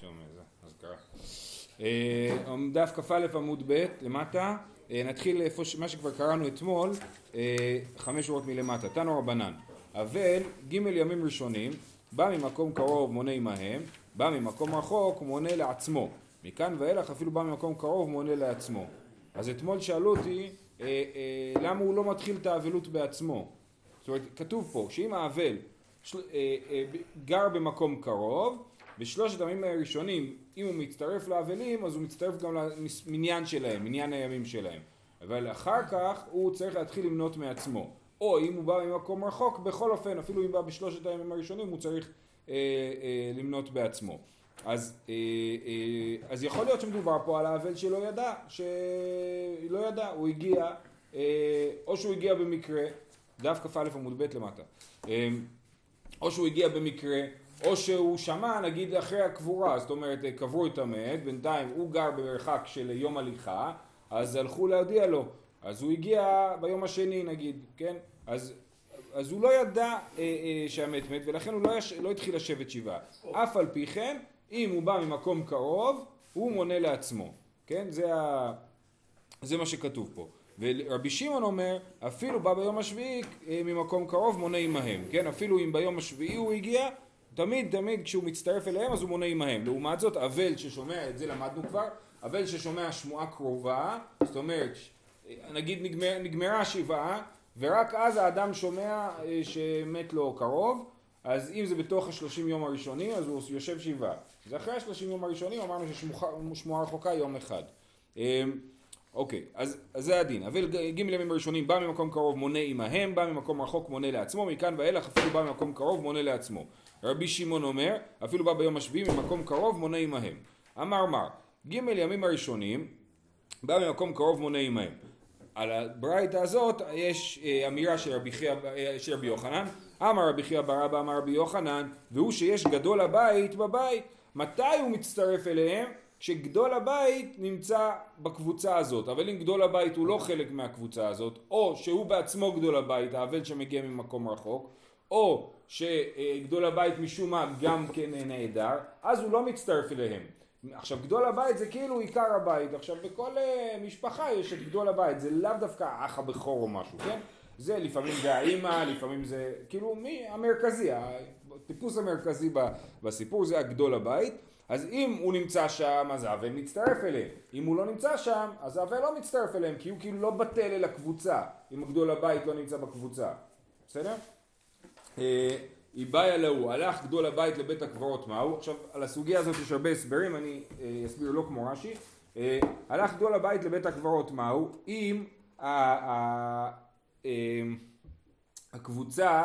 שומע, זה, אז קרה. אה, דף כ"א עמוד ב' למטה, אה, נתחיל איפה מה שכבר קראנו אתמול, אה, חמש שורות מלמטה, תנו רבנן, אבל ג' ימים ראשונים, בא ממקום קרוב מונה עמהם, בא ממקום רחוק מונה לעצמו, מכאן ואילך אפילו בא ממקום קרוב מונה לעצמו. אז אתמול שאלו אותי למה הוא לא מתחיל את האבלות בעצמו, זאת אומרת כתוב פה שאם האבל גר במקום קרוב בשלושת הימים הראשונים, אם הוא מצטרף לאבלים, אז הוא מצטרף גם למניין שלהם, מניין הימים שלהם. אבל אחר כך הוא צריך להתחיל למנות מעצמו. או אם הוא בא ממקום רחוק, בכל אופן, אפילו אם בא בשלושת הימים הראשונים, הוא צריך אה, אה, למנות בעצמו. אז, אה, אה, אז יכול להיות שמדובר פה על האבל שלא ידע, שלא ידע, הוא הגיע, אה, או שהוא הגיע במקרה, דף כ"א עמוד ב' למטה, אה, או שהוא הגיע במקרה, או שהוא שמע נגיד אחרי הקבורה, זאת אומרת קברו את המת, בינתיים הוא גר במרחק של יום הליכה, אז הלכו להודיע לו, אז הוא הגיע ביום השני נגיד, כן? אז, אז הוא לא ידע אה, אה, שהמת מת ולכן הוא לא, יש, לא התחיל לשבת שבעה. אף על פי כן, אם הוא בא ממקום קרוב, הוא מונה לעצמו, כן? זה, ה... זה מה שכתוב פה. ורבי שמעון אומר, אפילו בא ביום השביעי אה, ממקום קרוב מונה עמהם, כן? אפילו אם ביום השביעי הוא הגיע, תמיד תמיד כשהוא מצטרף אליהם אז הוא מונה עמהם. לעומת זאת אבל ששומע, את זה למדנו כבר, אבל ששומע שמועה קרובה, זאת אומרת נגיד נגמר, נגמרה שבעה ורק אז האדם שומע אה, שמת לו קרוב אז אם זה בתוך השלושים יום הראשונים אז הוא יושב שבעה. אז אחרי השלושים יום הראשונים אמרנו ששמועה רחוקה יום אחד. אמ, אוקיי, אז, אז זה הדין. אבל ג' ימים הראשונים בא ממקום קרוב מונה עמהם, בא ממקום רחוק מונה לעצמו, מכאן ואילך אפילו בא ממקום קרוב מונה לעצמו. רבי שמעון אומר, אפילו בא ביום השביעי ממקום קרוב מונה עמהם. אמר מר, ג' ימים הראשונים, בא ממקום קרוב מונה עמהם. על הברייתא הזאת יש אה, אמירה של רבי, חיה, אה, של רבי יוחנן, אמר רבי חייא בר אבא אמר רבי יוחנן, והוא שיש גדול הבית בבית. מתי הוא מצטרף אליהם? כשגדול הבית נמצא בקבוצה הזאת, אבל אם גדול הבית הוא לא חלק מהקבוצה הזאת, או שהוא בעצמו גדול הבית, האבל שמגיע ממקום רחוק, או שגדול הבית משום מה גם כן נעדר, אז הוא לא מצטרף אליהם. עכשיו גדול הבית זה כאילו עיקר הבית, עכשיו בכל אה, משפחה יש את גדול הבית, זה לאו דווקא האח הבכור או משהו, כן? זה לפעמים זה האימא, לפעמים זה כאילו מי המרכזי, הטיפוס המרכזי בסיפור זה הגדול הבית, אז אם הוא נמצא שם אז האבל מצטרף אליהם, אם הוא לא נמצא שם אז האבל לא מצטרף אליהם כי הוא כאילו לא בטל אל הקבוצה, אם גדול הבית לא נמצא בקבוצה, בסדר? איבאיה להו, הלך גדול הבית לבית הקברות מהו? עכשיו על הסוגיה הזאת יש הרבה הסברים, אני אה, אסביר לא כמו רש"י. אה, הלך גדול הבית לבית הקברות מהו? אם אה, הקבוצה,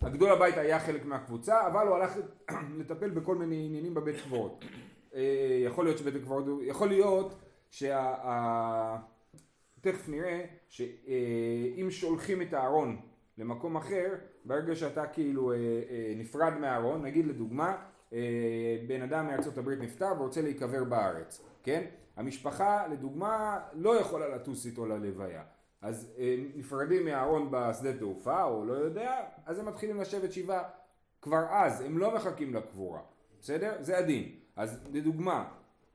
הגדול הבית היה חלק מהקבוצה, אבל הוא הלך לטפל בכל מיני עניינים בבית קברות. יכול להיות שבית הקברות, יכול להיות שה... תכף נראה שאם שולחים את הארון למקום אחר, ברגע שאתה כאילו אה, אה, נפרד מהארון, נגיד לדוגמה, אה, בן אדם מארצות הברית נפטר ורוצה להיקבר בארץ, כן? המשפחה לדוגמה לא יכולה לטוס איתו ללוויה. אז אה, נפרדים מהארון בשדה תעופה או לא יודע, אז הם מתחילים לשבת שבעה כבר אז, הם לא מחכים לקבורה, בסדר? זה הדין. אז לדוגמה,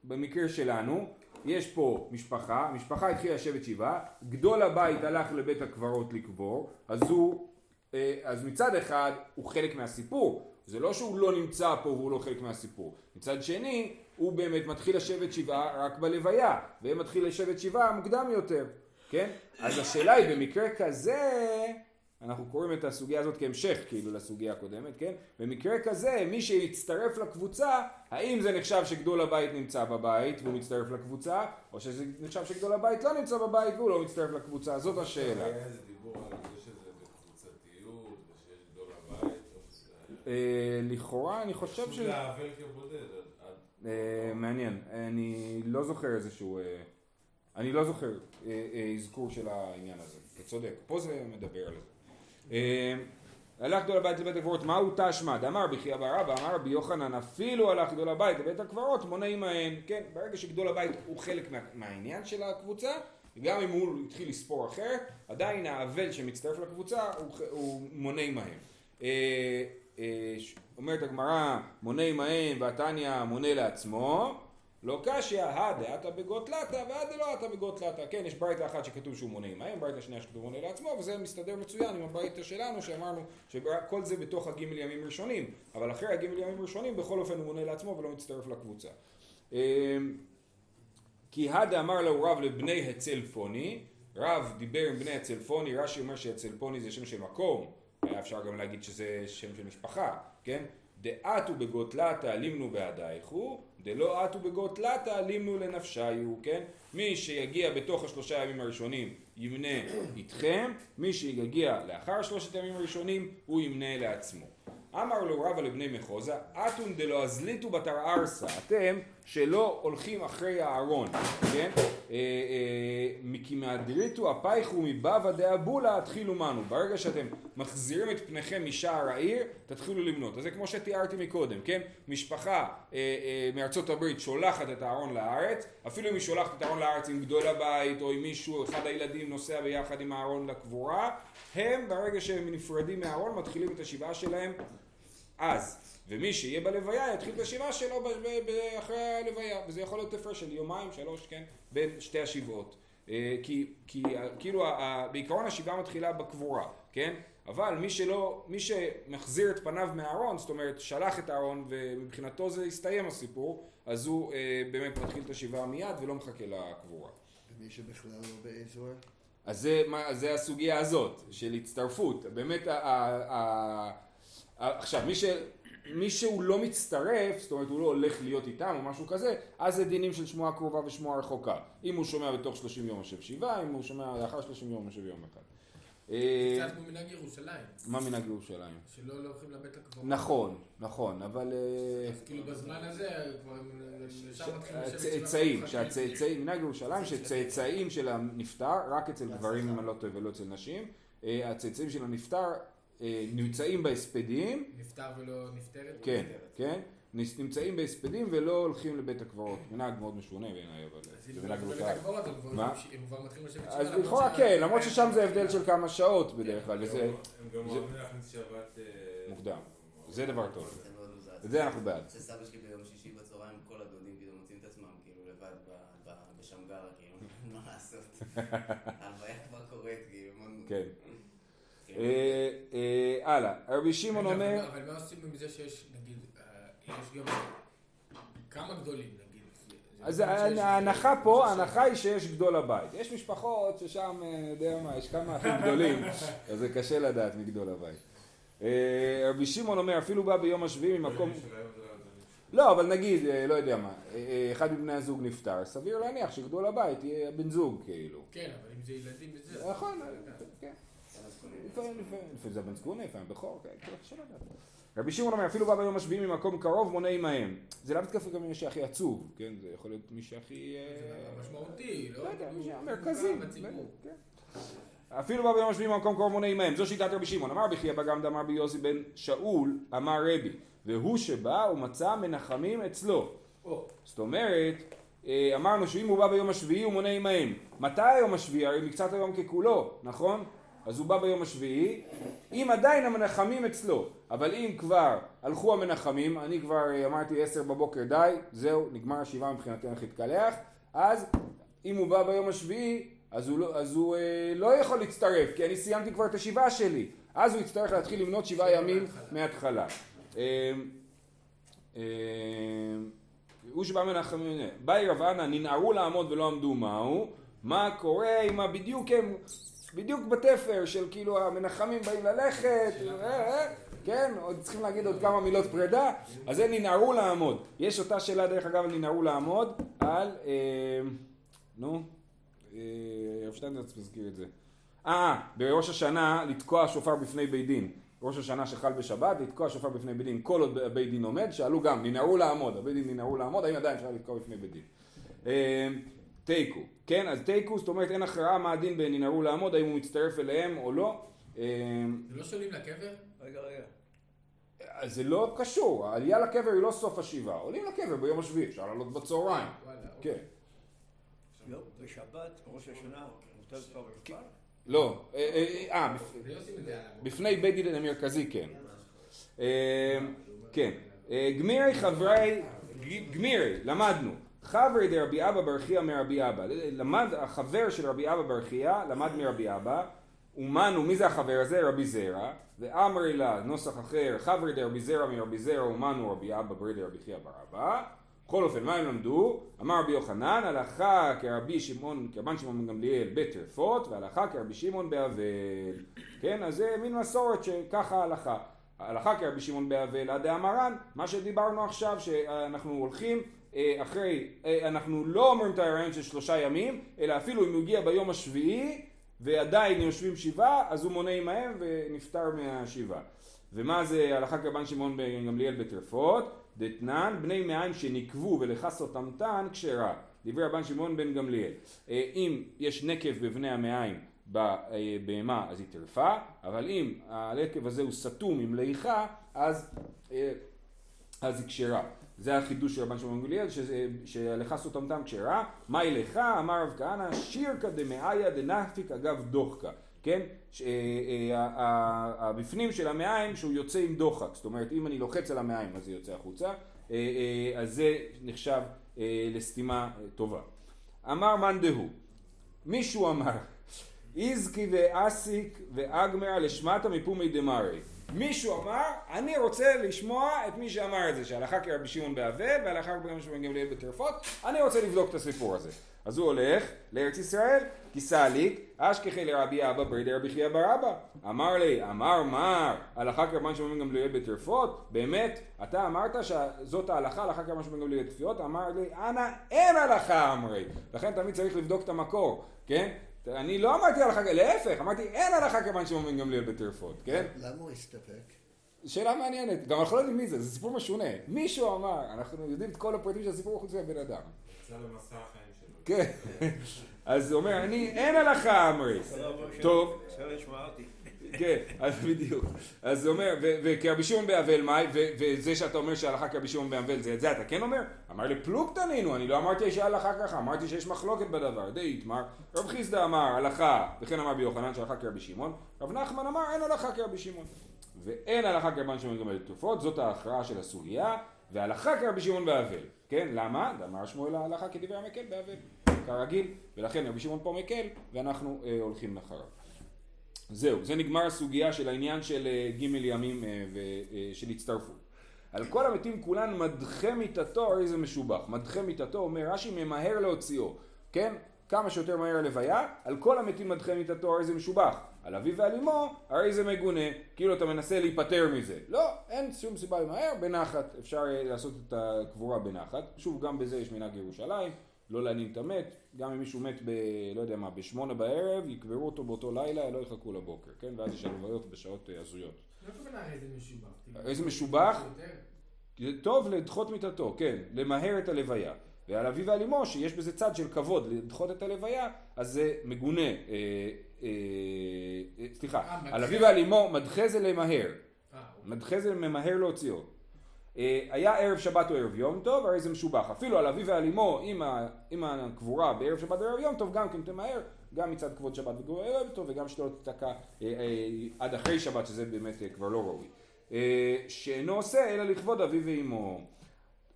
במקרה שלנו, יש פה משפחה, המשפחה התחילה לשבת שבעה, גדול הבית הלך לבית הקברות לקבור, אז הוא אה, אז מצד אחד הוא חלק מהסיפור, זה לא שהוא לא נמצא פה והוא לא חלק מהסיפור. מצד שני, הוא באמת מתחיל לשבת שבעה רק בלוויה, והם מתחיל לשבת שבעה מוקדם יותר, כן? אז השאלה היא במקרה כזה, אנחנו קוראים את הסוגיה הזאת כהמשך כאילו לסוגיה הקודמת, כן? במקרה כזה, מי שיצטרף לקבוצה, האם זה נחשב שגדול הבית נמצא בבית והוא מצטרף לקבוצה, או שזה נחשב שגדול הבית לא נמצא בבית והוא לא מצטרף לקבוצה, זאת השאלה. אה, לכאורה אני חושב ש... אה, מעניין, אני לא זוכר איזשהו... אה, אני לא זוכר אזכור של העניין הזה, אתה צודק, פה זה מדבר על זה. הלך גדול הבית לבית הקברות, מהו תשמע? דאמר בחייא בר אבא, אמר רבי יוחנן, אפילו הלך גדול הבית לבית הקברות, מונה עמהן, כן, ברגע שגדול הבית הוא חלק מה, מהעניין של הקבוצה, גם אם הוא התחיל לספור אחרת, עדיין האבל שמצטרף לקבוצה הוא, הוא מונה עמהם. אה, אומרת הגמרא, מונה עמהם והתניא מונה לעצמו, לא קשיא, הדעתה בגותלתא והדלא עתה בגותלתא. כן, יש ברייתא אחת שכתוב שהוא מונה עמהם, ברייתא שנייה שכתוב מונה לעצמו, וזה מסתדר מצוין עם הברייתא שלנו, שאמרנו שכל זה בתוך הגימל ימים ראשונים, אבל אחרי הגימל ימים ראשונים בכל אופן הוא מונה לעצמו ולא מצטרף לקבוצה. אמ, כי הדה אמר לו רב לבני הצלפוני, רב דיבר עם בני הצלפוני, רש"י אומר שהצלפוני זה שם של מקום, היה אפשר גם להגיד שזה שם של משפחה, כן? דעתו בגותלתא לימנו בעדייכו, דלא עטו בגותלתא לימנו לנפשיו, כן? מי שיגיע בתוך השלושה ימים הראשונים ימנה איתכם, מי שיגיע לאחר שלושת הימים הראשונים הוא ימנה לעצמו. אמר לו רבא לבני מחוזה, אתון דלא אזליתו בתר ארסה, אתם שלא הולכים אחרי הארון, כן? אה, אה, מכמהדריתו הפייכו מבבא דאבולה התחילו מנו. ברגע שאתם מחזירים את פניכם משער העיר, תתחילו למנות. אז זה כמו שתיארתי מקודם, כן? משפחה אה, מארצות הברית שולחת את הארון לארץ, אפילו אם היא שולחת את הארון לארץ עם גדול הבית, או עם מישהו, אחד הילדים נוסע ביחד עם הארון לקבורה, הם ברגע שהם נפרדים מהארון מתחילים את השבעה שלהם אז. ומי שיהיה בלוויה יתחיל את השבעה שלו אחרי הלוויה, וזה יכול להיות הפרש של יומיים, שלוש, כן, בין שתי השבעות. אה, כי, כי כאילו בעיקרון השבעה מתחילה בקבורה, כן? אבל מי שלא, מי שמחזיר את פניו מהארון, זאת אומרת שלח את הארון ומבחינתו זה הסתיים הסיפור, אז הוא אה, באמת מתחיל את השבעה מיד ולא מחכה לקבורה. ומי שבכלל לא באזור? אז זה, אז זה הסוגיה הזאת של הצטרפות, באמת ה, ה, ה, עכשיו מי ש... מי שהוא לא מצטרף, זאת אומרת הוא לא הולך להיות איתם או משהו כזה, אז זה דינים של שמועה קרובה ושמועה רחוקה. אם הוא שומע בתוך 30 יום יושב שבעה, אם הוא שומע לאחר 30 יום יושב יום אחד. זה קצת כמו מנהג ירושלים. מה מנהג ירושלים? שלא הולכים לבית הקברות. נכון, נכון, אבל... אה, אז כאילו בזמן הזה כבר שם מתחילים צאצאים, שהצאצאים, מנהג ירושלים שצאצאים של הנפטר, רק אצל גברים אם אני לא טועה ולא אצל נשים, אה, הצאצאים של הנפטר אה, נמצאים בהספדים. נפטר ולא נפטרת? כן, כן. נמצאים בהספדים ולא הולכים לבית הקברות. מנהג מאוד משונה בעיניי, אבל זה מנהג בבית הקברות, הם כבר מתחילים לשבת אז לכאורה כן, למרות ששם זה הבדל של כמה שעות בדרך כלל. הם גם אוהבים להכניס שבת... אה, מוקדם. זה דבר טוב. זה אנחנו בעד. שסבא שלי ביום שישי בצהריים, כל הדודים פתאום מוצאים את עצמם כאילו לבד בשמגר, כאילו, מה לעשות. ההלוויה כבר קורית, כאילו. כן. אה, אה, הלאה, רבי שמעון אומר... אבל מה עושים עם זה שיש, נגיד, אה, יש גם כמה גדולים, נגיד. אז ההנחה פה, ההנחה היא שיש גדול הבית. יש משפחות ששם, יודע מה, יש כמה אחים גדולים, אז זה קשה לדעת מגדול הבית. רבי שמעון אומר, אפילו בא ביום השביעי ממקום... לא, אבל נגיד, לא יודע מה, אחד מבני הזוג נפטר, סביר להניח שגדול הבית יהיה בן זוג, כאילו. כן, אבל אם זה ילדים וזה... נכון, כן. לפעמים זה הבן זקונה, לפעמים בכור, כן, לדעת. רבי שמעון אומר, אפילו בא ביום השביעי ממקום קרוב מונה עמהם. זה לאו דווקא גם מי שהכי עצוב, כן? זה יכול להיות מי שהכי... זה משמעותי, לא? לא יודע, מי שהמרכזי. כן. אפילו בא ביום השביעי ממקום קרוב מונה עמהם. זו שיטת רבי שמעון. אמר בחייא בגמד אמר בי יוסי בן שאול, אמר רבי. והוא שבא ומצא מנחמים אצלו. זאת אומרת, אה, אמרנו שאם הוא בא ביום השביעי הוא מונה עמהם. מתי היום השביעי? הרי מקצת היום ככולו, נכון? אז הוא בא ביום השביעי, אם עדיין המנחמים אצלו, אבל אם כבר הלכו המנחמים, אני כבר אה, אמרתי עשר בבוקר די, זהו, נגמר השבעה מבחינתי איך להתקלח, אז אם הוא בא ביום השביעי, אז הוא, לא, אז הוא אה, לא יכול להצטרף, כי אני סיימתי כבר את השבעה שלי, אז הוא יצטרך להתחיל למנות שבעה ימים מההתחלה. אה, אה, הוא שבא מנחמים, באי רב אנה ננערו לעמוד ולא עמדו מהו, מה קורה עם בדיוק הם בדיוק בתפר של כאילו המנחמים באים ללכת, אה, אה, כן, עוד צריכים להגיד עוד כמה מילות פרידה, אז הם ננערו לעמוד. יש אותה שאלה דרך אגב, ננערו לעמוד על, אה, נו, רב שטיינזרץ מזכיר את זה. אה, בראש השנה לתקוע שופר בפני בית דין. ראש השנה שחל בשבת, לתקוע שופר בפני בית דין, כל עוד בית דין עומד, שאלו גם, ננערו לעמוד, הבית דין ננערו לעמוד, האם עדיין אפשר לתקוע בפני בית דין? תיקו, כן? אז תיקו, זאת אומרת אין הכרעה מה הדין בין ינהרו לעמוד, האם הוא מצטרף אליהם או לא. זה לא שואלים לקבר? רגע, רגע. אז זה לא קשור, העלייה לקבר היא לא סוף השבעה, עולים לקבר ביום השביעי, אפשר לעלות בצהריים. כן. לא, בשבת, ראש השנה, מותר כבר לא, אה, אה, אה בפני בית דין המרכזי כן. אה, כן, אה, גמירי חברי, גמירי, למדנו, חברי דרבי אבא ברכיה מרבי אבא, למד, החבר של רבי אבא ברכיה למד מרבי אבא, אומנו, מי זה החבר הזה? רבי זרע, ואמרי לה, נוסח אחר, חברי דרבי זרע מרבי זרע, אומנו רבי אבא ברי דרבי חייא בר אבא, בכל אופן, מה הם למדו? אמר רבי יוחנן, הלכה כרבי שמעון, כרבן שמעון בן גמליאל בטרפות, והלכה כרבי שמעון באבל. כן, אז זה מין מסורת שככה ההלכה. ההלכה כרבי שמעון באבל עד דאמרן, מה שדיברנו עכשיו, שאנחנו הולכים אחרי, אה, אנחנו לא אומרים את הרעיון של שלושה ימים, אלא אפילו אם הוא הגיע ביום השביעי ועדיין יושבים שבעה, אז הוא מונה עמהם ונפטר מהשבעה. ומה זה הלכה כרבן שמעון בן גמליאל בטרפות? דתנן בני מעיים שנקבו ולכס אותמתן כשרה. דברי רבן שמעון בן גמליאל. אה, אם יש נקב בבני המעיים בבהמה אז היא טרפה, אבל אם הנקב הזה הוא סתום עם ליחה אז, אה, אז היא כשרה. זה החידוש של רבן שמעון גמליאל, שלכס אותמתם כשרה. מהי לך? אמר רב כהנא שירקא דמאיה דנפיק אגב דוחקה. כן? אה, אה, הבפנים של המעיים שהוא יוצא עם דוחק, זאת אומרת אם אני לוחץ על המעיים אז זה יוצא החוצה, אה, אז זה נחשב לסתימה טובה. אמר מאן דהוא, מישהו אמר, איזקי ואסיק ואגמר לשמטה מפומי דמרי. מישהו אמר, אני רוצה לשמוע את מי שאמר את זה, שהלכה כרבי שמעון באבל והלכה כרבי שמעון גמליאל בטרפות, אני רוצה לבדוק את הסיפור הזה. אז הוא הולך לארץ ישראל, כיסה ליק, אשכחי לרבי אבא ברי רבי חייא בר אבא. אמר לי, אמר מר, הלכה כרבן שמעון גמליאל בטרפות? באמת, אתה אמרת שזאת ההלכה, הלכה כרבן שמעון גמליאל בטרפות? אמר לי, אנא, אין הלכה אמרי. לכן תמיד צריך לבדוק את המקור, כן? אני לא אמרתי הלכה, להפך, אמרתי אין הלכה כרבן שמעון גמליאל בטרפות, כן? למה הוא הסתפק? שאלה מעניינת, גם אנחנו לא יודעים מי זה, זה סיפור משונה. מישהו אמר, אנחנו יודעים את כל הפרטים של הסיפור חוץ מהבן אדם. יצא למסע החיים שלו. כן. אז הוא אומר, אני, אין הלכה אמרי. טוב. כן, אז בדיוק. אז הוא אומר, וכרבי שמעון באבל מאי, וזה שאתה אומר שההלכה כרבי שמעון באבל, זה את זה אתה כן אומר? אמר לי פלוגתנינו, אני לא אמרתי שההלכה ככה, אמרתי שיש מחלוקת בדבר, די איתמר. רב חיסדא אמר הלכה, וכן אמר ביוחנן שהלכה כרבי שמעון, רב נחמן אמר אין הלכה כרבי שמעון. ואין הלכה כרבן שמעון גם בתרופות, זאת ההכרעה של הסוגיה, והלכה כרבי שמעון באבל. כן, למה? אמר שמואל ההלכה כדברי המקל באבל, כרגיל, ולכן רבי שמעון פה מקל, ואנחנו אה, הולכים אחריו. זהו, זה נגמר הסוגיה של העניין של אה, ג' ימים אה, אה, של הצטרפות. על כל המתים כולן מדחה מיתתו הרי זה משובח. מדחה מיתתו אומר רש"י ממהר להוציאו, כן? כמה שיותר מהר הלוויה, על כל המתים מדחה מיתתו הרי זה משובח. על אביו ועל אמו הרי זה מגונה, כאילו אתה מנסה להיפטר מזה. לא, אין שום סיבה למהר, בנחת, אפשר לעשות את הקבורה בנחת. שוב, גם בזה יש מנהג ירושלים, לא להנין את המת, גם אם מישהו מת ב... לא יודע מה, בשמונה בערב, יקברו אותו באותו לילה, לא יחכו לבוקר, כן? ואז יש הלוויות בשעות אה, הזויות. לא הכוונה איזה משובח. איזה משובח? טוב לדחות מיתתו, כן, למהר את הלוויה. ועל אביו ועל אמו, שיש בזה צד של כבוד לדחות את הלוויה, אז זה מגונה. אה, אה, אה, סליחה. על אביו ועל אמו, מדחה זה למהר. אה, מדחה זה ממהר להוציאו. אה, היה ערב שבת או ערב יום טוב, הרי זה משובח. אפילו על אביו ועל אמו, עם, הקבורה בערב שבת או ערב יום טוב, גם כן תמהר, גם מצד כבוד שבת וקבורה ערב טוב, וגם שלא תתקע אה, אה, עד אחרי שבת, שזה באמת כבר לא ראוי. שאינו עושה אלא לכבוד אביו ואמו.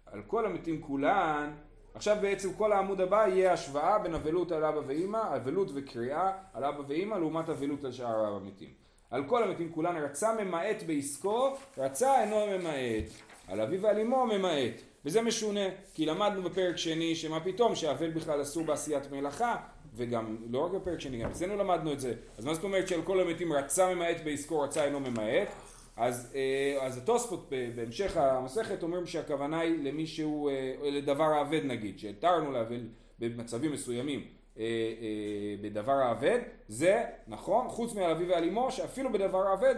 על כל המתים כולן, עכשיו בעצם כל העמוד הבא יהיה השוואה בין אבלות על אבא ואימא, אבלות וקריאה על אבא ואימא לעומת אבלות על שאר המתים. על כל המתים כולן רצה ממעט בעסקו, רצה אינו ממעט. על אביו ועל אמו ממעט. וזה משונה, כי למדנו בפרק שני שמה פתאום שהאבל בכלל אסור בעשיית מלאכה, וגם לא רק בפרק שני, גם אצלנו למדנו את זה. אז מה זאת אומרת שעל כל המתים רצה ממעט בעסקו, רצה אינו ממעט? אז, אה, אז התוספות בהמשך המסכת אומרים שהכוונה היא למי שהוא, אה, לדבר האבד נגיד, שהתרנו לאבל במצבים מסוימים אה, בדבר האבד, זה נכון, חוץ מעל אביו ועל אמו, שאפילו בדבר האבד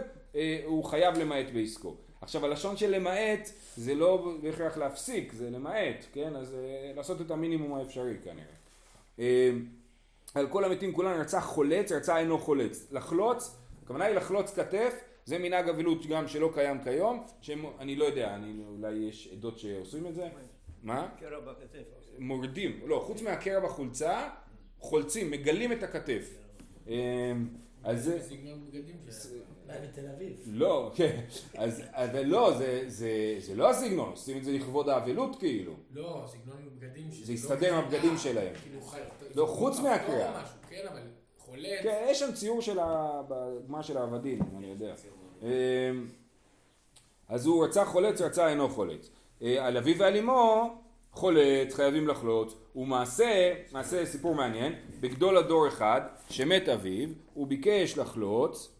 הוא חייב למעט בעסקו. עכשיו הלשון של למעט זה לא בהכרח להפסיק, זה למעט, כן? אז אה, לעשות את המינימום האפשרי כנראה. אה, על כל המתים כולן רצה חולץ, רצה אינו חולץ. לחלוץ, הכוונה היא לחלוץ כתף, זה מנהג אבלות גם שלא קיים כיום, שהם, אני לא יודע, אני, אולי יש עדות שעושים את זה? מה? קרע בכתף. מורידים, לא, חוץ מהקרע בחולצה, חולצים, מגלים את הכתף. אמ, אז זה... אולי בתל אביב. לא, כן, אז, אבל לא, זה, זה, זה לא הסגנון, עושים את זה לכבוד האבלות כאילו. לא, סגנון בגדים שזה זה יסתדר עם הבגדים קריאה, שלהם. כאילו חי... לא, חוץ מהקריאה. כן, אבל חולץ. כן, יש שם ציור של ה... בגמר של העבדים, אני יודע. אמ, אז הוא רצה חולץ, רצה אינו חולץ. אה, על אביו ועל אמו, חולץ, חייבים לחלוץ. ומעשה, מעשה סיפור מעניין, בגדול הדור אחד, שמת אביו, הוא ביקש לחלוץ,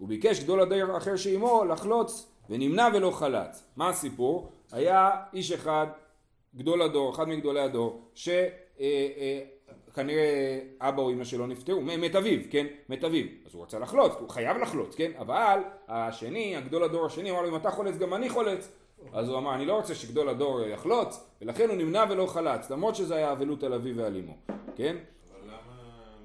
הוא ביקש גדול הדור אחר שאימו לחלוץ, ונמנע ולא חלץ. מה הסיפור? היה איש אחד, גדול הדור, אחד מגדולי הדור, שכנראה אבא או אמא שלו נפטרו, מת אביו, כן? מת אביו. אז הוא רצה לחלוץ, הוא חייב לחלוץ, כן? אבל השני, הגדול הדור השני, אמר לו אם אתה חולץ גם אני חולץ. אז הוא אמר אני לא רוצה שגדול הדור יחלוץ, ולכן הוא נמנע ולא חלץ, למרות שזה היה אבלות על אביו ועל אמו, כן? אבל למה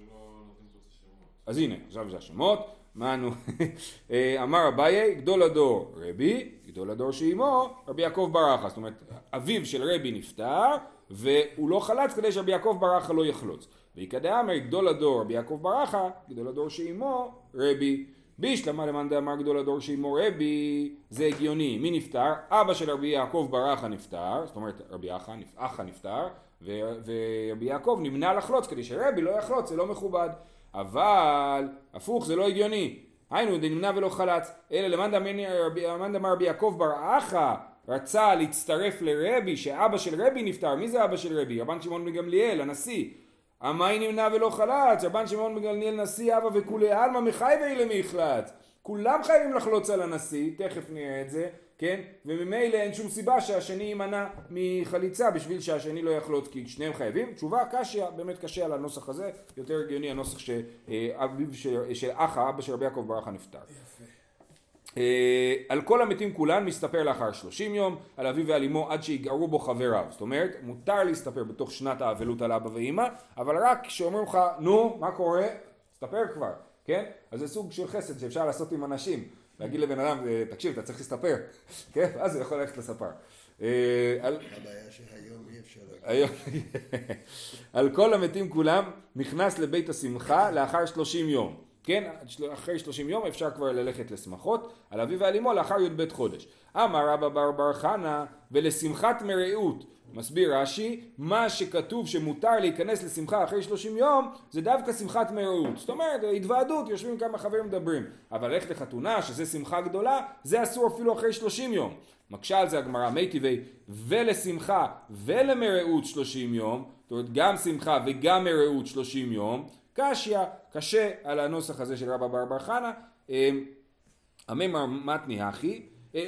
לא נותנים את השמות? אז הנה, עכשיו זה השמות, מה נו? אה, אמר אביי, גדול הדור רבי, גדול הדור שאימו, רבי יעקב ברכה. זאת אומרת, אביו של רבי נפטר, והוא לא חלץ כדי שרבי יעקב ברכה לא יחלוץ. ואיכא דאמר, גדול הדור רבי יעקב ברכה, גדול הדור שאימו, רבי. בישלמה למאן דאמר גדול הדור שאימו רבי, זה הגיוני. מי נפטר? אבא של רבי יעקב ברכה נפטר, זאת אומרת רבי אחא, אחא נפטר, ורבי יעקב נמנע לחלוץ כדי שרבי לא יחלוץ, זה לא מכובד. אבל הפוך זה לא הגיוני. היינו דנמנע ולא חלץ, אלא למאן דאמר רבי- יעקב בר אחא רצה להצטרף לרבי שאבא של רבי נפטר, מי זה אבא של רבי? רבן שמעון בן גמליאל, הנשיא. המאי נמנע ולא חלץ, רבן שמעון בן גמליאל נשיא אבא וכולי עלמא מחייבי למי יחלץ. כולם חייבים לחלוץ על הנשיא, תכף נראה את זה, כן? וממילא אין שום סיבה שהשני יימנע מחליצה בשביל שהשני לא יחלוץ, כי שניהם חייבים. תשובה קשיא, באמת קשה על הנוסח הזה, יותר הגיוני הנוסח שאביו של, של אחא, אבא של רבי יעקב ברכה נפטר. אה, על כל המתים כולן מסתפר לאחר 30 יום, על אביו ועל אמו עד שיגערו בו חבריו. זאת אומרת, מותר להסתפר בתוך שנת האבלות על אבא ואמא, אבל רק כשאומרים לך, נו, מה קורה? תסתפר כבר, כן? אז זה סוג של חסד שאפשר לעשות עם אנשים. להגיד לבן אדם, "אה, תקשיב, אתה צריך להסתפר, כן? אז הוא יכול ללכת לספר. אה, על- הבעיה שהיום אי אפשר להגיד. על כל המתים כולם נכנס לבית השמחה לאחר 30 יום. כן, אחרי 30 יום אפשר כבר ללכת לשמחות, על אביו ועל אמו לאחר י"ב חודש. אמר רבא בר בר חנה ולשמחת מרעות. מסביר רש"י, מה שכתוב שמותר להיכנס לשמחה אחרי 30 יום זה דווקא שמחת מרעות. זאת אומרת, התוועדות, יושבים כמה חברים מדברים. אבל ללכת לחתונה, שזה שמחה גדולה, זה אסור אפילו אחרי 30 יום. מקשה על זה הגמרא, מי טבעי, ולשמחה ולמרעות 30 יום, זאת אומרת גם שמחה וגם מרעות 30 יום, קשיא, קשה על הנוסח הזה של רבא בר בר חנה, אמ, הממר מתני הכי,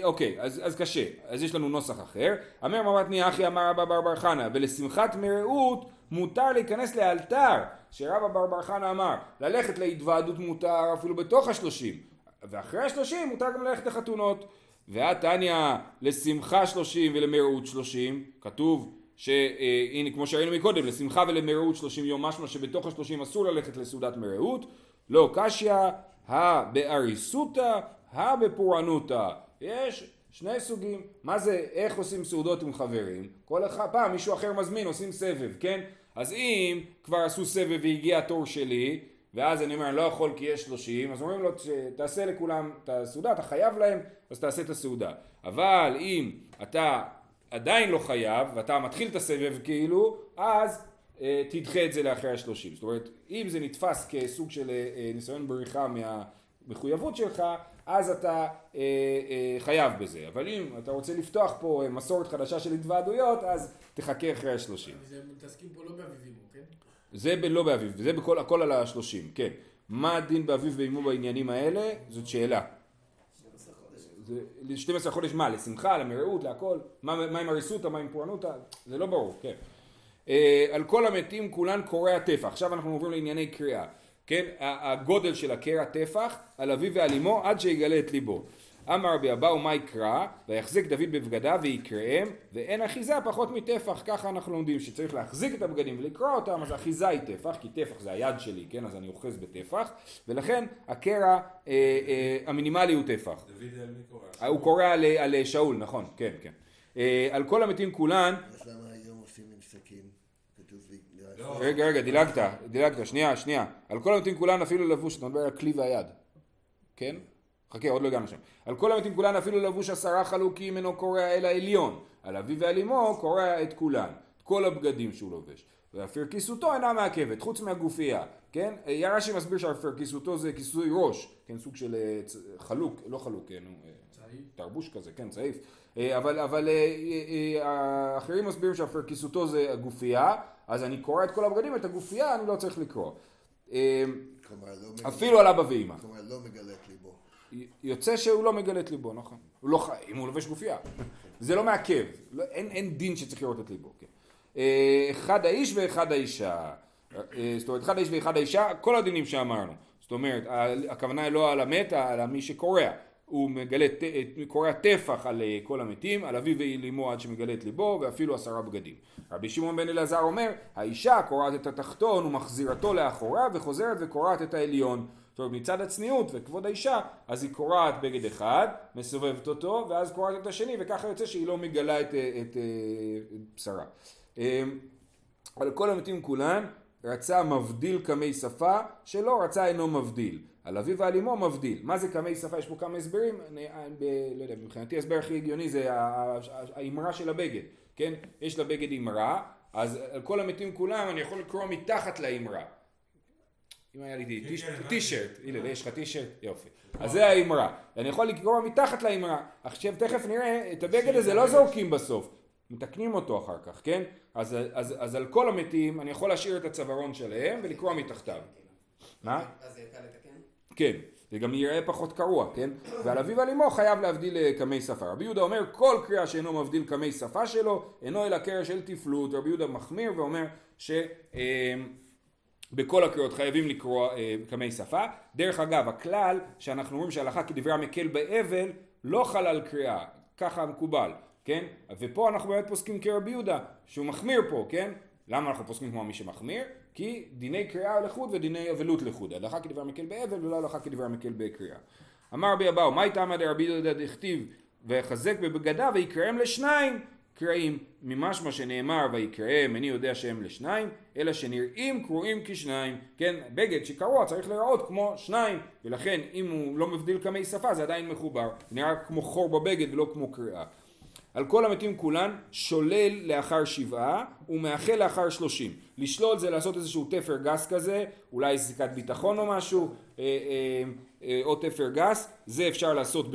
אוקיי, אז, אז קשה, אז יש לנו נוסח אחר, הממר מתני הכי אמר רבא בר בר חנה, ולשמחת מרעות מותר להיכנס לאלתר, שרבא בר בר חנה אמר, ללכת להתוועדות מותר אפילו בתוך השלושים, ואחרי השלושים מותר גם ללכת לחתונות. ואת תניא לשמחה שלושים ולמרעות שלושים, כתוב שהנה כמו שראינו מקודם, לשמחה ולמרעות שלושים יום, משמע שבתוך השלושים אסור ללכת לסעודת מרעות, לא קשיא, הבאריסותא, הבפורענותא. יש שני סוגים, מה זה, איך עושים סעודות עם חברים? כל אחד, פעם מישהו אחר מזמין, עושים סבב, כן? אז אם כבר עשו סבב והגיע התור שלי, ואז אני אומר, אני לא יכול כי יש 30, אז אומרים לו, תעשה לכולם את הסעודה, אתה חייב להם, אז תעשה את הסעודה. אבל אם אתה עדיין לא חייב, ואתה מתחיל את הסבב כאילו, אז אה, תדחה את זה לאחרי השלושים. זאת אומרת, אם זה נתפס כסוג של אה, ניסיון בריחה מהמחויבות שלך, אז אתה אה, אה, חייב בזה. אבל אם אתה רוצה לפתוח פה אה, מסורת חדשה של התוועדויות, אז תחכה אחרי השלושים. וזה מתעסקים פה לא באביבים, כן? זה ב- לא באביב, זה בכל, הכל על השלושים, כן. מה הדין באביב ואימו בעניינים האלה? זאת שאלה. 12 חודש. זה 12 חודש מה? לשמחה, למרעות, להכל? מה, מה עם הריסותא, מה עם פורענותא? זה לא ברור, כן. אה, על כל המתים כולן קורע טפח. עכשיו אנחנו עוברים לענייני קריאה. כן, ה- הגודל של הקרע טפח על אביו ועל אמו עד שיגלה את ליבו. אמר רבי אבאו מה יקרא ויחזיק דוד בבגדיו ויקראם ואין אחיזה פחות מטפח ככה אנחנו לומדים שצריך להחזיק את הבגדים ולקרוא אותם אז אחיזה היא טפח כי טפח זה היד שלי כן אז אני אוחז בטפח ולכן הקרע אה, אה, המינימלי הוא טפח דוד אל מי קורא? אה, הוא קורא על, על שאול נכון כן כן אה, על כל המתים כולן אז למה היום עושים עם סכין? רגע, רגע, דילגת, דילגת, שנייה, שנייה. על כל המתים כולן אפילו לבוש, אתה מדבר על הכלי והיד. כן? חכה, עוד לא הגענו שם. על כל המתים כולן אפילו לבוש עשרה חלוקים אינו קורע אלא עליון. על אביו ועל אמו קורע את כולן. את כל הבגדים שהוא לובש. ואפר כיסותו אינה מעכבת, חוץ מהגופייה. כן? אה, רש"י מסביר שאפר כיסותו זה כיסוי ראש. כן, סוג של אה, חלוק, לא חלוק, כן, אה. תרבוש כזה, כן, צעיף. אה, אבל, אבל אה, אה, אה, האחרים מסבירים שאפר כיסותו זה הגופייה, אז אני קורא את כל הבגדים, את הגופייה אני לא צריך לקרוא. אה, כלומר, לא אפילו על אבא ואמא. כלומר, לא מגלה את ליבו. יוצא שהוא לא מגלה את ליבו, נכון. הוא לא חי, אם הוא לובש גופייה. זה לא מעכב, לא, אין, אין דין שצריך לראות את ליבו. כן. אה, אחד האיש ואחד האישה. אה, זאת אומרת, אחד האיש ואחד האישה, כל הדינים שאמרנו. זאת אומרת, הכוונה היא לא על המת, אלא על מי שקורע. הוא מגלה, קורע טפח על אה, כל המתים, על אביו ועל אמו עד שמגלה את ליבו, ואפילו עשרה בגדים. רבי שמעון בן אלעזר אומר, האישה קורעת את התחתון ומחזירתו לאחורה, וחוזרת וקורעת את העליון. זאת אומרת, מצד הצניעות וכבוד האישה, אז היא קורעת בגד אחד, מסובבת אותו, ואז קורעת את השני, וככה יוצא שהיא לא מגלה את, אה, אה, את בשרה. על כל המתים כולן, רצה מבדיל קמי שפה, שלא רצה אינו מבדיל. על אביו ועל אמו מבדיל. מה זה קמי שפה? יש פה כמה הסברים, אני, אני, ב- לא יודע, מבחינתי ההסבר הכי הגיוני זה ה- ה- האמרה של הבגד, כן? יש לבגד אמרה, אז על כל המתים כולם אני יכול לקרוא מתחת לאמרה. אם היה לי הבנתי. טישרט, הנה, יש לך טישרט? יופי. אז זה האמרה. אני יכול לקרוא מתחת לאמרה. עכשיו תכף נראה, את הבגד הזה לא זורקים בסוף. מתקנים אותו אחר כך, כן? אז, אז, אז על כל המתים אני יכול להשאיר את הצווארון שלהם ולקרוא מתחתיו. מה? אז יהיה קל לתקן? כן, זה גם יראה פחות קרוע, כן? ועל אביו ועל אמו חייב להבדיל אה, קמי שפה. רבי יהודה אומר כל קריאה שאינו מבדיל קמי שפה שלו אינו אלא קרע של תפלות. רבי יהודה מחמיר ואומר ש... אה, בכל הקריאות חייבים לקרוא אה, קמי שפה. דרך אגב, הכלל שאנחנו אומרים שהלכה כדברי המקל באבל לא חל על קריאה, ככה מקובל, כן? ופה אנחנו באמת פוסקים כרבי יהודה, שהוא מחמיר פה, כן? למה אנחנו פוסקים כמו מי שמחמיר? כי דיני קריאה לחוד ודיני אבלות לחוד. הלכה כדברי המקל באבל ולא הלכה כדברי המקל בקריאה. אמר רבי אבאו, מהי תמא דרבי יהודה דכתיב ויחזק בבגדיו ויקראם לשניים קראים ממשמע שנאמר ויקראם איני יודע שהם לשניים אלא שנראים קרואים כשניים כן בגד שקרוע צריך להיראות כמו שניים ולכן אם הוא לא מבדיל קמי שפה זה עדיין מחובר נראה כמו חור בבגד ולא כמו קריאה על כל המתים כולן שולל לאחר שבעה ומאחל לאחר שלושים. לשלול זה לעשות איזשהו תפר גס כזה, אולי סיכת ביטחון או משהו, אה, אה, אה, או תפר גס, זה אפשר לעשות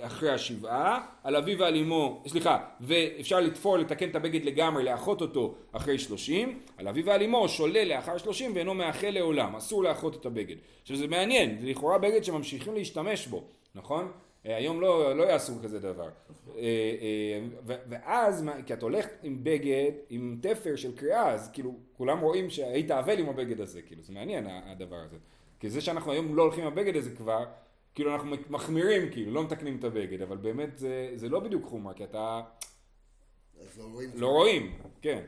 אחרי השבעה, על אביו ועל אמו, סליחה, ואפשר לתפור, לתקן את הבגד לגמרי, לאחות אותו אחרי שלושים, על אביו ועל אמו שולל לאחר שלושים ואינו מאחל לעולם, אסור לאחות את הבגד. עכשיו זה מעניין, זה לכאורה בגד שממשיכים להשתמש בו, נכון? אה, היום לא, לא יעשו כזה דבר. אה, אה, ואז, כי את הולכת עם בגד, עם תפר של קריאה, אז כאילו כולם רואים שהיית אבל עם הבגד הזה, כאילו זה מעניין הדבר הזה. כי זה שאנחנו היום לא הולכים עם הבגד הזה כבר, כאילו אנחנו מחמירים, כאילו, לא מתקנים את הבגד, אבל באמת זה, זה לא בדיוק חומרה, כי אתה אז לא רואים... לא רואים, כן.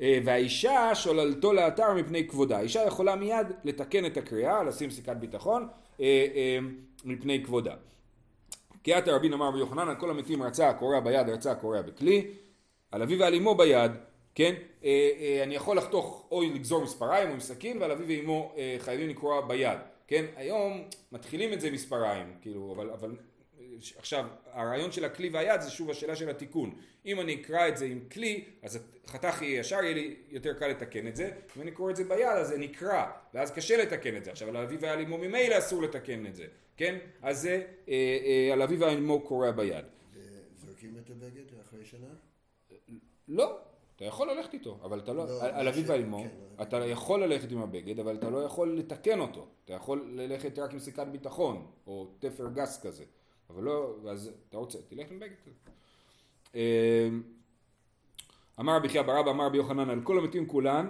והאישה שוללתו לאתר מפני כבודה. האישה יכולה מיד לתקן את הקריאה, לשים סיכת ביטחון, מפני כבודה. כי עתה רבין אמר רבי יוחנן על כל המתים רצה הקורע ביד רצה הקורע בכלי, על אביו ועל אמו ביד, כן? אה, אה, אני יכול לחתוך או לגזור מספריים או עם סכין ועל אביו ואמו אה, חייבים לקרוע ביד, כן? היום מתחילים את זה מספריים, כאילו, אבל, אבל עכשיו הרעיון של הכלי והיד זה שוב השאלה של התיקון. אם אני אקרא את זה עם כלי, אז החתך יהיה ישר, יהיה לי יותר קל לתקן את זה, אם אני קורא את זה ביד אז זה נקרע, ואז קשה לתקן את זה. עכשיו על אביו ועל אמו ממילא אסור לתקן את זה, כן? אז זה אה, אה, על אביו ועל אמו קורע ביד. זורקים את הבגד אחרי שנה? לא, אתה יכול ללכת איתו, אבל אתה לא, לא, על, אביו ועל אמו, כן. אתה יכול ללכת עם הבגד, אבל אתה לא יכול לתקן אותו. אתה יכול ללכת רק עם סיכת ביטחון, או תפר גס כזה. אבל לא, אז אתה רוצה, תלך עם בגד כזה. אמ, אמר רבי חייא ברבא, אמר רבי יוחנן, על כל המתים כולן,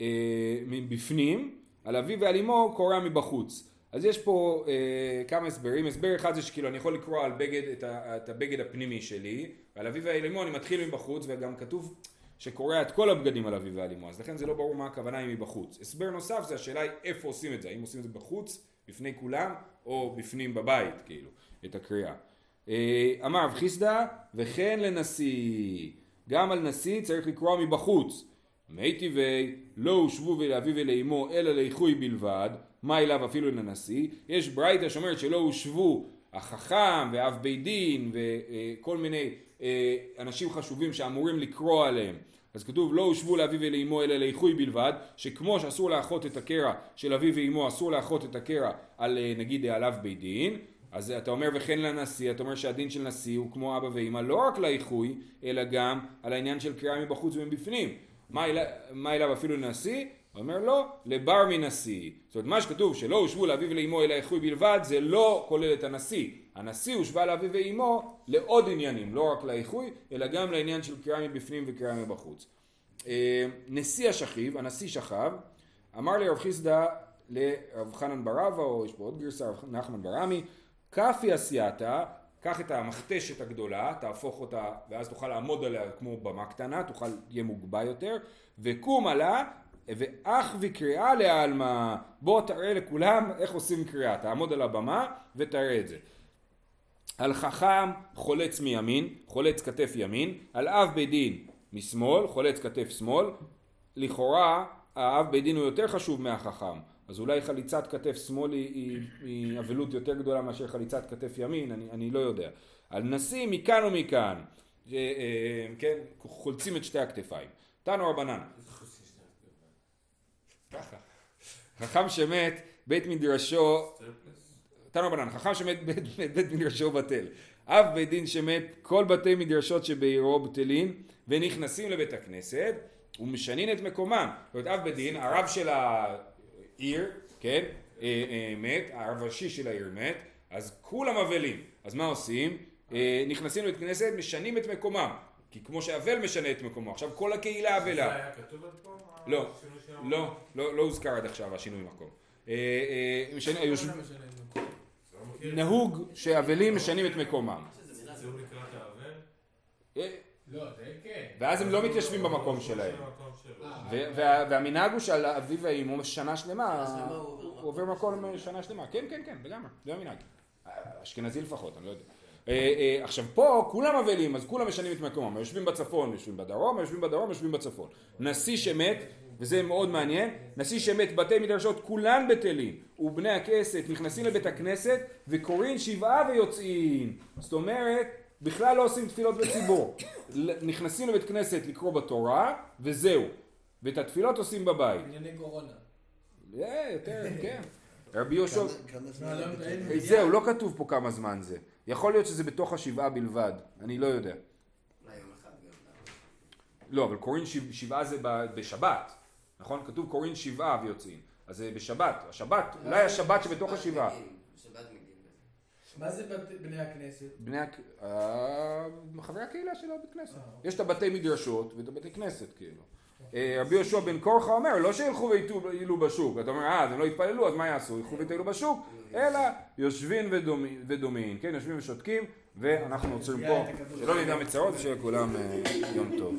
אה, מבפנים, על אביו ועל אמו קורע מבחוץ. אז יש פה אה, כמה הסברים, הסבר אחד זה שכאילו אני יכול לקרוא על בגד, את, ה, את הבגד הפנימי שלי, ועל אביו ועל אמו אני מתחיל מבחוץ, וגם כתוב שקורע את כל הבגדים על אביו ועל אמו, אז לכן זה לא ברור מה הכוונה היא מבחוץ. הסבר נוסף זה השאלה היא איפה עושים את זה, האם עושים את זה בחוץ, בפני כולם, או בפנים בבית, כאילו, את הקריאה. אה, אמר רב חיסדא, וכן לנשיא, גם על נשיא צריך לקרוא מבחוץ. מי טבעי לא הושבו לאביו ולאמו אלא לאיחוי בלבד, מה אליו אפילו לנשיא, יש ברייתא שאומרת שלא הושבו החכם ואב בית דין וכל מיני אה, אנשים חשובים שאמורים לקרוא עליהם. אז כתוב לא הושבו לאביו ולאמו אלא לאיחוי בלבד. שכמו שאסור לאחות את הקרע של אביו ואמו אסור לאחות את הקרע על אה, נגיד על אב בית דין אז אתה אומר וכן לנשיא, אתה אומר שהדין של נשיא הוא כמו אבא ואמא לא רק לאיחוי אלא גם על העניין של קריאה מבחוץ ומבפנים מה אליו, אפילו לנשיא? הוא אומר לא, לבר מנשיא. זאת אומרת מה שכתוב שלא הושבו לאביו ולאמו אלא איחוי בלבד זה לא כולל את הנשיא. הנשיא הושבע לאביו ואמו לעוד עניינים, לא רק לאיחוי אלא גם לעניין של קריאה מבפנים וקריאה מבחוץ. אה, נשיא השכיב, הנשיא שכב, אמר לרב חיסדא לרב חנן ברבא או יש פה עוד גרסה, רב נחמן ברמי, כאפי עשייתא קח את המכתשת הגדולה, תהפוך אותה, ואז תוכל לעמוד עליה כמו במה קטנה, תוכל, תהיה מוגבה יותר, וקום עלה, ואח וקריאה לעלמא, בוא תראה לכולם איך עושים קריאה, תעמוד על הבמה ותראה את זה. על חכם חולץ מימין, חולץ כתף ימין, על אב בית דין משמאל, חולץ כתף שמאל, לכאורה האב בית דין הוא יותר חשוב מהחכם, אז אולי חליצת כתף שמאל היא, אבלות יותר גדולה מאשר חליצת כתף ימין, אני, אני לא יודע. על נשיא מכאן ומכאן, ש, אה, כן, חולצים את שתי הכתפיים. תנו רבנן. ככה. חכם שמת, בית מדרשו, תנו רבנן, חכם שמת, בית, בית, בית מדרשו בטל. אב בית דין שמת, כל בתי מדרשות שבעירו בטלים, ונכנסים לבית הכנסת, ומשנין את מקומם. זאת אומרת, אב בית דין, הרב של ה... עיר, כן, אה, אה, מת, הראשי של העיר מת, אז כולם אבלים. אז מה עושים? אה, נכנסים לבית כנסת, משנים את מקומם. כי כמו שאבל משנה את מקומו, עכשיו כל הקהילה אבלה. זה היה כתוב עד פה? לא? לא, לא, לא הוזכר עד עכשיו השינוי מקום. לא? נהוג שאבלים משנים את מקומם. לא, זה כן. ואז הם לא מתיישבים במקום שלהם. אה, והמנהג הוא שעל אביו ואמו שנה שלמה, שנה שלמה הוא עובר הוא מקום שנה שלמה, כן כן כן לגמרי, זה המנהג, אשכנזי לפחות, אני לא יודע. אה, אה, עכשיו פה כולם אבלים אז כולם משנים את מקומם, יושבים בצפון, יושבים בדרום, יושבים בדרום, יושבים בצפון. נשיא שמת, וזה מאוד מעניין, נשיא שמת בתי מדרשות כולן בטלים, ובני הכנסת נכנסים לבית הכנסת וקוראים שבעה ויוצאים, זאת אומרת בכלל לא עושים תפילות בציבור, נכנסים לבית כנסת לקרוא בתורה וזהו, ואת התפילות עושים בבית. ענייני קורונה. אה, יותר, כן. רבי יהושע, לא, אה, זהו, לא כתוב פה כמה זמן זה. יכול להיות שזה בתוך השבעה בלבד, אני לא יודע. לא, אבל קוראים שבע- שבעה זה ב- בשבת, נכון? כתוב קוראים שבעה ויוצאים. אז זה בשבת, השבת, אולי השבת שבתוך שבת השבעה. מה זה בני הכנסת? בני הק... אה, חברי הקהילה של הבית כנסת. אה, יש את הבתי מדרשות ואת הבתי כנסת כאילו. אה, רבי יהושע בן קורחה אומר לא שילכו ויטיילו בשוק, אתה אומר אה אז הם לא יתפללו אז מה יעשו? ילכו ויטיילו בשוק, אלא יושבים ודומין, כן יושבים ושותקים ואנחנו עוצרים פה, שלא נדע מצרות ושיהיה לכולם יום טוב.